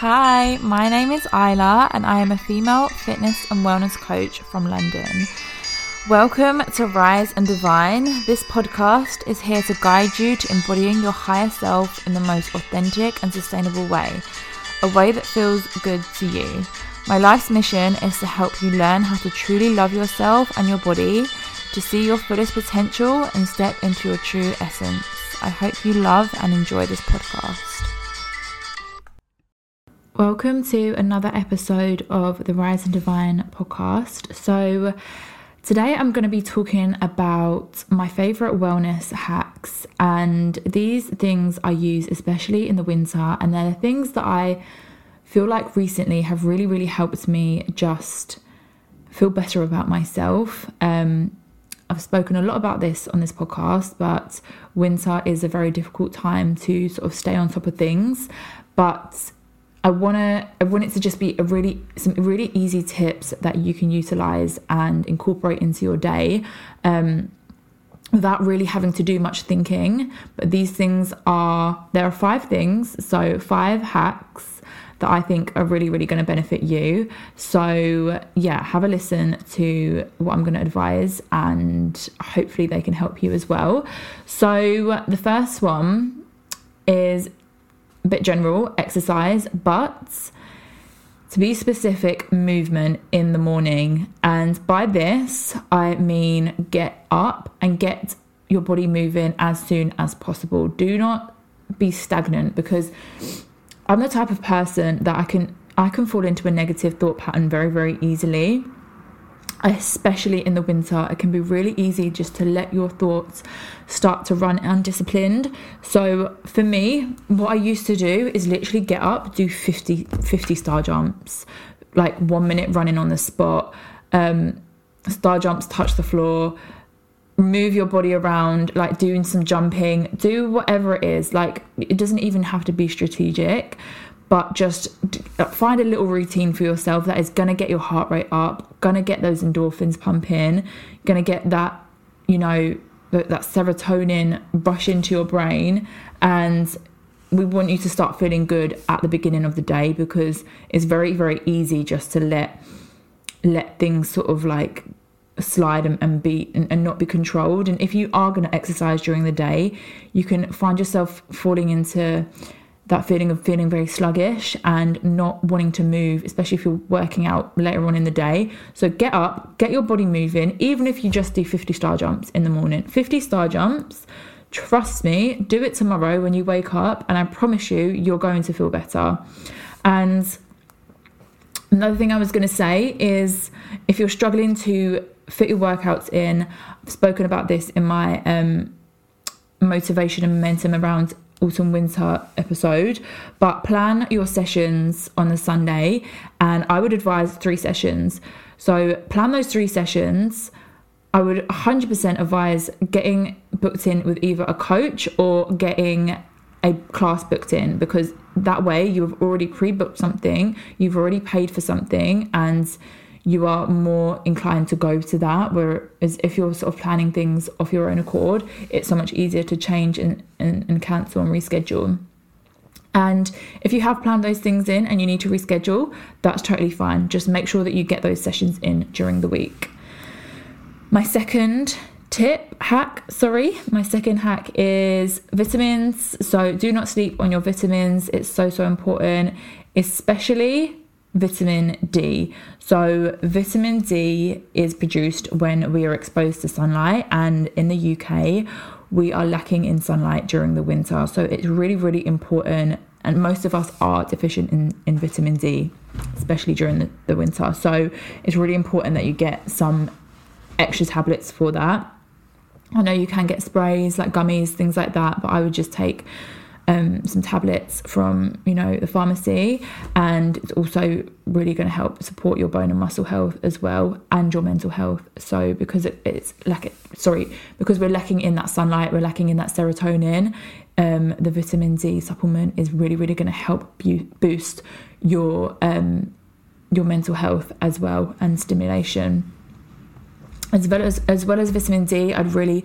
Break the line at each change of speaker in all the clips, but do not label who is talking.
Hi, my name is Isla and I am a female fitness and wellness coach from London. Welcome to Rise and Divine. This podcast is here to guide you to embodying your higher self in the most authentic and sustainable way, a way that feels good to you. My life's mission is to help you learn how to truly love yourself and your body, to see your fullest potential and step into your true essence. I hope you love and enjoy this podcast. Welcome to another episode of the Rise and Divine podcast. So, today I'm going to be talking about my favorite wellness hacks, and these things I use especially in the winter, and they're the things that I feel like recently have really, really helped me just feel better about myself. Um, I've spoken a lot about this on this podcast, but winter is a very difficult time to sort of stay on top of things. But I wanna I want it to just be a really some really easy tips that you can utilize and incorporate into your day. Um, without really having to do much thinking. But these things are there are five things, so five hacks that I think are really, really going to benefit you. So, yeah, have a listen to what I'm going to advise, and hopefully, they can help you as well. So, the first one is a bit general exercise, but to be specific, movement in the morning. And by this, I mean get up and get your body moving as soon as possible. Do not be stagnant because I'm the type of person that I can I can fall into a negative thought pattern very very easily. Especially in the winter, it can be really easy just to let your thoughts start to run undisciplined. So, for me, what I used to do is literally get up, do 50, 50 star jumps, like one minute running on the spot, um, star jumps touch the floor, move your body around, like doing some jumping, do whatever it is. Like it doesn't even have to be strategic, but just uh, find a little routine for yourself that is going to get your heart rate up, going to get those endorphins pumping, going to get that, you know, that, that serotonin rush into your brain and we want you to start feeling good at the beginning of the day because it's very very easy just to let let things sort of like slide and, and be and, and, not be controlled. And if you are going to exercise during the day you can find yourself falling into that feeling of feeling very sluggish and not wanting to move especially if you're working out later on in the day so get up get your body moving even if you just do 50 star jumps in the morning 50 star jumps trust me do it tomorrow when you wake up and i promise you you're going to feel better and Another thing I was going to say is if you're struggling to fit your workouts in. I've spoken about this in my um, motivation and momentum around autumn winter episode but plan your sessions on the sunday and i would advise three sessions. So plan those three sessions. I would 100% advise getting booked in with either a coach or getting a class booked in because that way you have already pre-booked something you've already paid for something and you are more inclined to go to that. Whereas if you're sort of planning things off your own accord, it's so much easier to change and, and, and cancel and reschedule. And if you have planned those things in and you need to reschedule, that's totally fine. Just make sure that you get those sessions in during the week. My second tip, hack, sorry, my second hack is vitamins. So do not sleep on your vitamins, it's so, so important, especially vitamin D. So, vitamin D is produced when we are exposed to sunlight, and in the UK, we are lacking in sunlight during the winter. So, it's really, really important. And most of us are deficient in, in vitamin D, especially during the, the winter. So, it's really important that you get some extra tablets for that. I know you can get sprays like gummies, things like that, but I would just take um, some tablets from you know the pharmacy and it's also really going to help support your bone and muscle health as well and your mental health. So because it, it's like sorry because we're lacking in that sunlight we're lacking in that serotonin um, the vitamin d supplement is really really going to help you boost your um, your mental health as well and stimulation. As well as as well as vitamin d i'd really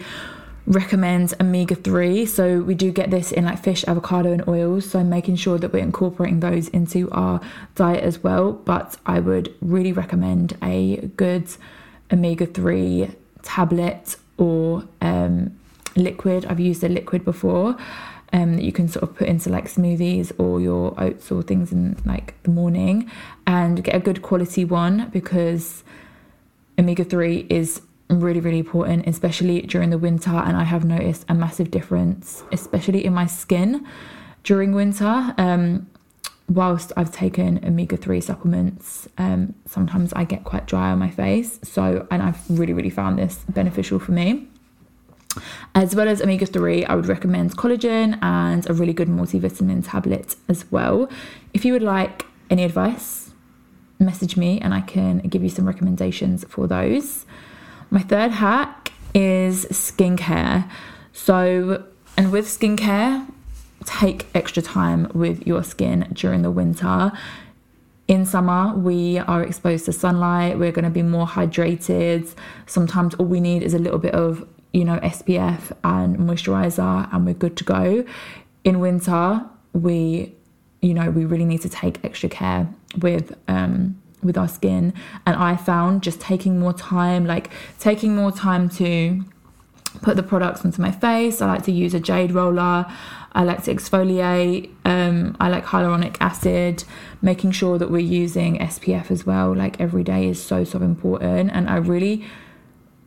recommends omega 3 so we do get this in like fish avocado and oils. So making sure that we're incorporating those into our diet as well. But i would really recommend a good omega 3 tablet or um, liquid. I've used a liquid before um, that you can sort of put into like smoothies or your oats or things in like the morning and get a good quality one because omega 3 is really, really important, especially during the winter. And I have noticed a massive difference, especially in my skin during winter. Um, whilst I've taken omega 3 supplements, um, sometimes I get quite dry on my face. So, and I've really, really found this beneficial for me. As well as omega 3, I would recommend collagen and a really good multivitamin tablet as well. If you would like any advice, message me and I can give you some recommendations for those. My third hack is skincare. So, and with skincare, take extra time with your skin during the winter. In summer, we are exposed to sunlight, we're going to be more hydrated. Sometimes all we need is a little bit of, you know, SPF and moisturizer, and we're good to go. In winter, we, you know, we really need to take extra care with um, with our skin. And I found just taking more time, like taking more time to put the products onto my face. I like to use a jade roller. I like to exfoliate. Um, I like hyaluronic acid. Making sure that we're using SPF as well, like every day, is so so important. And I really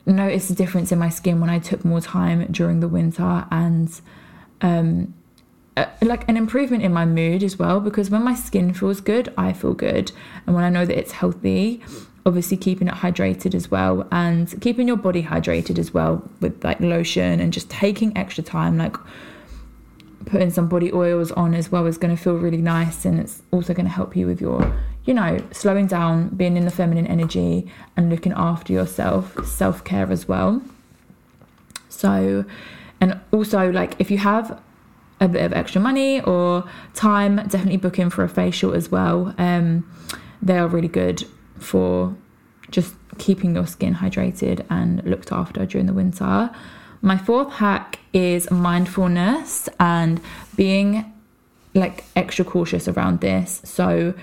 noticed a difference in my skin when I took more time during the winter and um, uh, like an improvement in my mood as well because when my skin feels good, I feel good. And when I know that it's healthy, obviously keeping it hydrated as well and keeping your body hydrated as well with like lotion and just taking extra time, like putting some body oils on as well is going to feel really nice and it's also going to help you with your you know slowing down being in the feminine energy and looking after yourself self-care as well so and also like if you have a bit of extra money or time, definitely book in for a facial as well. Um, they are really good for just keeping your skin hydrated and looked after during the winter. My fourth hack is mindfulness and being like extra cautious around this. So,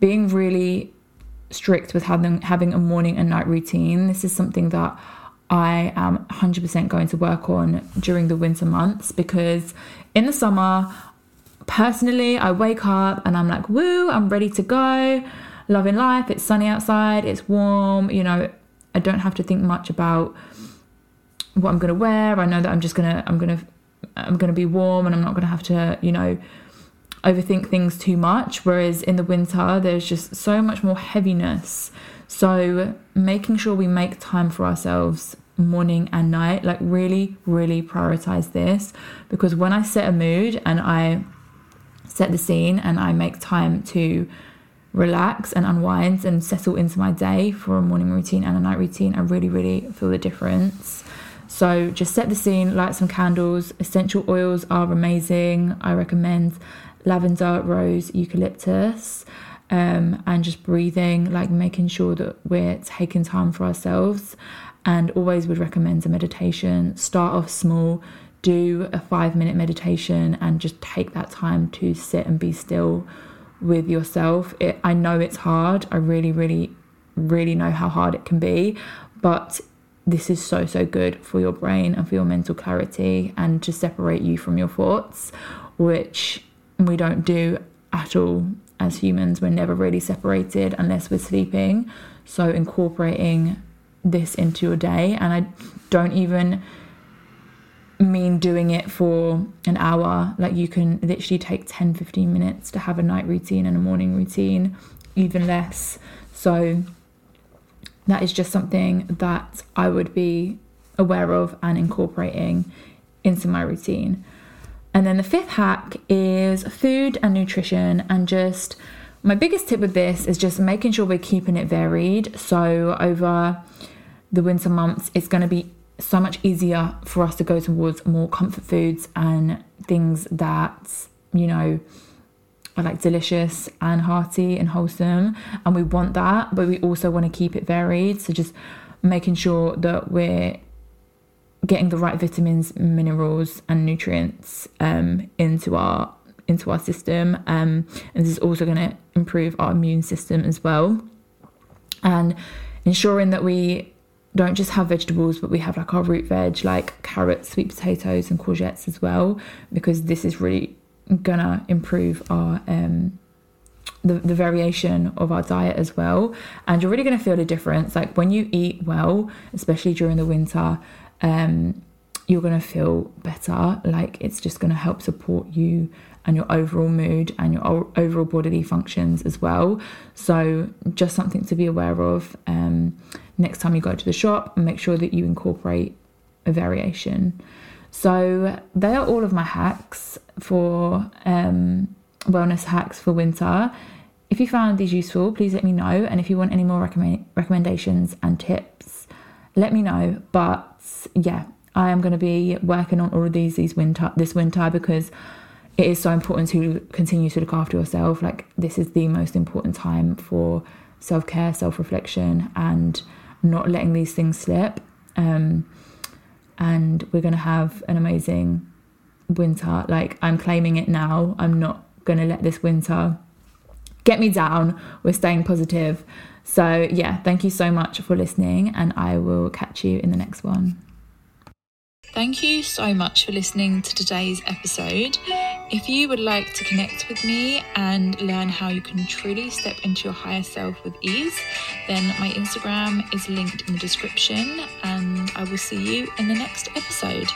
being really strict with having having a morning and night routine. This is something that I am 100% going to work on during the winter months because in the summer, personally, I wake up and I'm like, woo, I'm ready to go, loving life. It's sunny outside, it's warm, you know, I don't have to think much about what I'm gonna wear. I know that I'm just gonna, I'm gonna, I'm gonna be warm and I'm not gonna have to, you know, overthink things too much. Whereas in the winter, there's just so much more heaviness. So making sure we make time for ourselves morning and night. Like, really, really prioritize this because when I set a mood and I set the scene and I make time to relax and unwind and settle into my day for a morning routine and a night routine, I really, really feel the difference. So, just set the scene, light some candles. Essential oils are amazing. I recommend lavender, rose, eucalyptus. Um, and just breathing, like making sure that we're taking time for ourselves and always would recommend a meditation. Start off small, do a five minute meditation, and just take that time to sit and be still with yourself. It, I know it's hard. I really, really, really know how hard it can be, but this is so, so good for your brain and for your mental clarity and to separate you from your thoughts, which we don't do at all as humans. We're never really separated unless we're sleeping. So, incorporating this into your day and I don't even mean doing it for an hour. Like you can literally take 10 15 minutes to have a night routine and a morning routine even less. So that is just something that I would be aware of and incorporating into my routine. And then the fifth hack is food and nutrition and just my biggest tip with this is just making sure we're keeping it varied. So over the winter months, it's going to be so much easier for us to go towards more comfort foods and things that, you know, are like delicious and hearty and wholesome. And we want that, but we also want to keep it varied. So just making sure that we're getting the right vitamins, minerals, and nutrients um, into our into our system. Um, and this is also going to improve our immune system as well, and ensuring that we don't just have vegetables, but we have like our root veg, like carrots, sweet potatoes, and courgettes as well, because this is really gonna improve our um, the, the variation of our diet as well. And you're really to feel the difference. Like when you eat well especially during the winter um, you're to feel better. Like it's just to help support you and your overall mood and your overall bodily functions as well so just something to be aware of um, next time you go to the shop and make sure that you incorporate a variation so they are all of my hacks for um, wellness hacks for winter. If you found these useful, please let me know. And if you want any more recommend- recommendations and tips, let me know. But yeah, I am going to be working on all of these these winter this winter because it is so important to continue to look after yourself. Like this is the most important time for self care, self reflection, and not letting these things slip. Um, and we're going to have an amazing winter. Like I'm claiming it now. I'm not going to let this winter get me down. We're staying positive. So, yeah, thank you so much for listening, and I will catch you in the next one. Thank you so much for listening to today's episode. If you would like to connect with me and learn how you can truly step into your higher self with ease, then my Instagram is linked in the description, and I will see you in the next episode.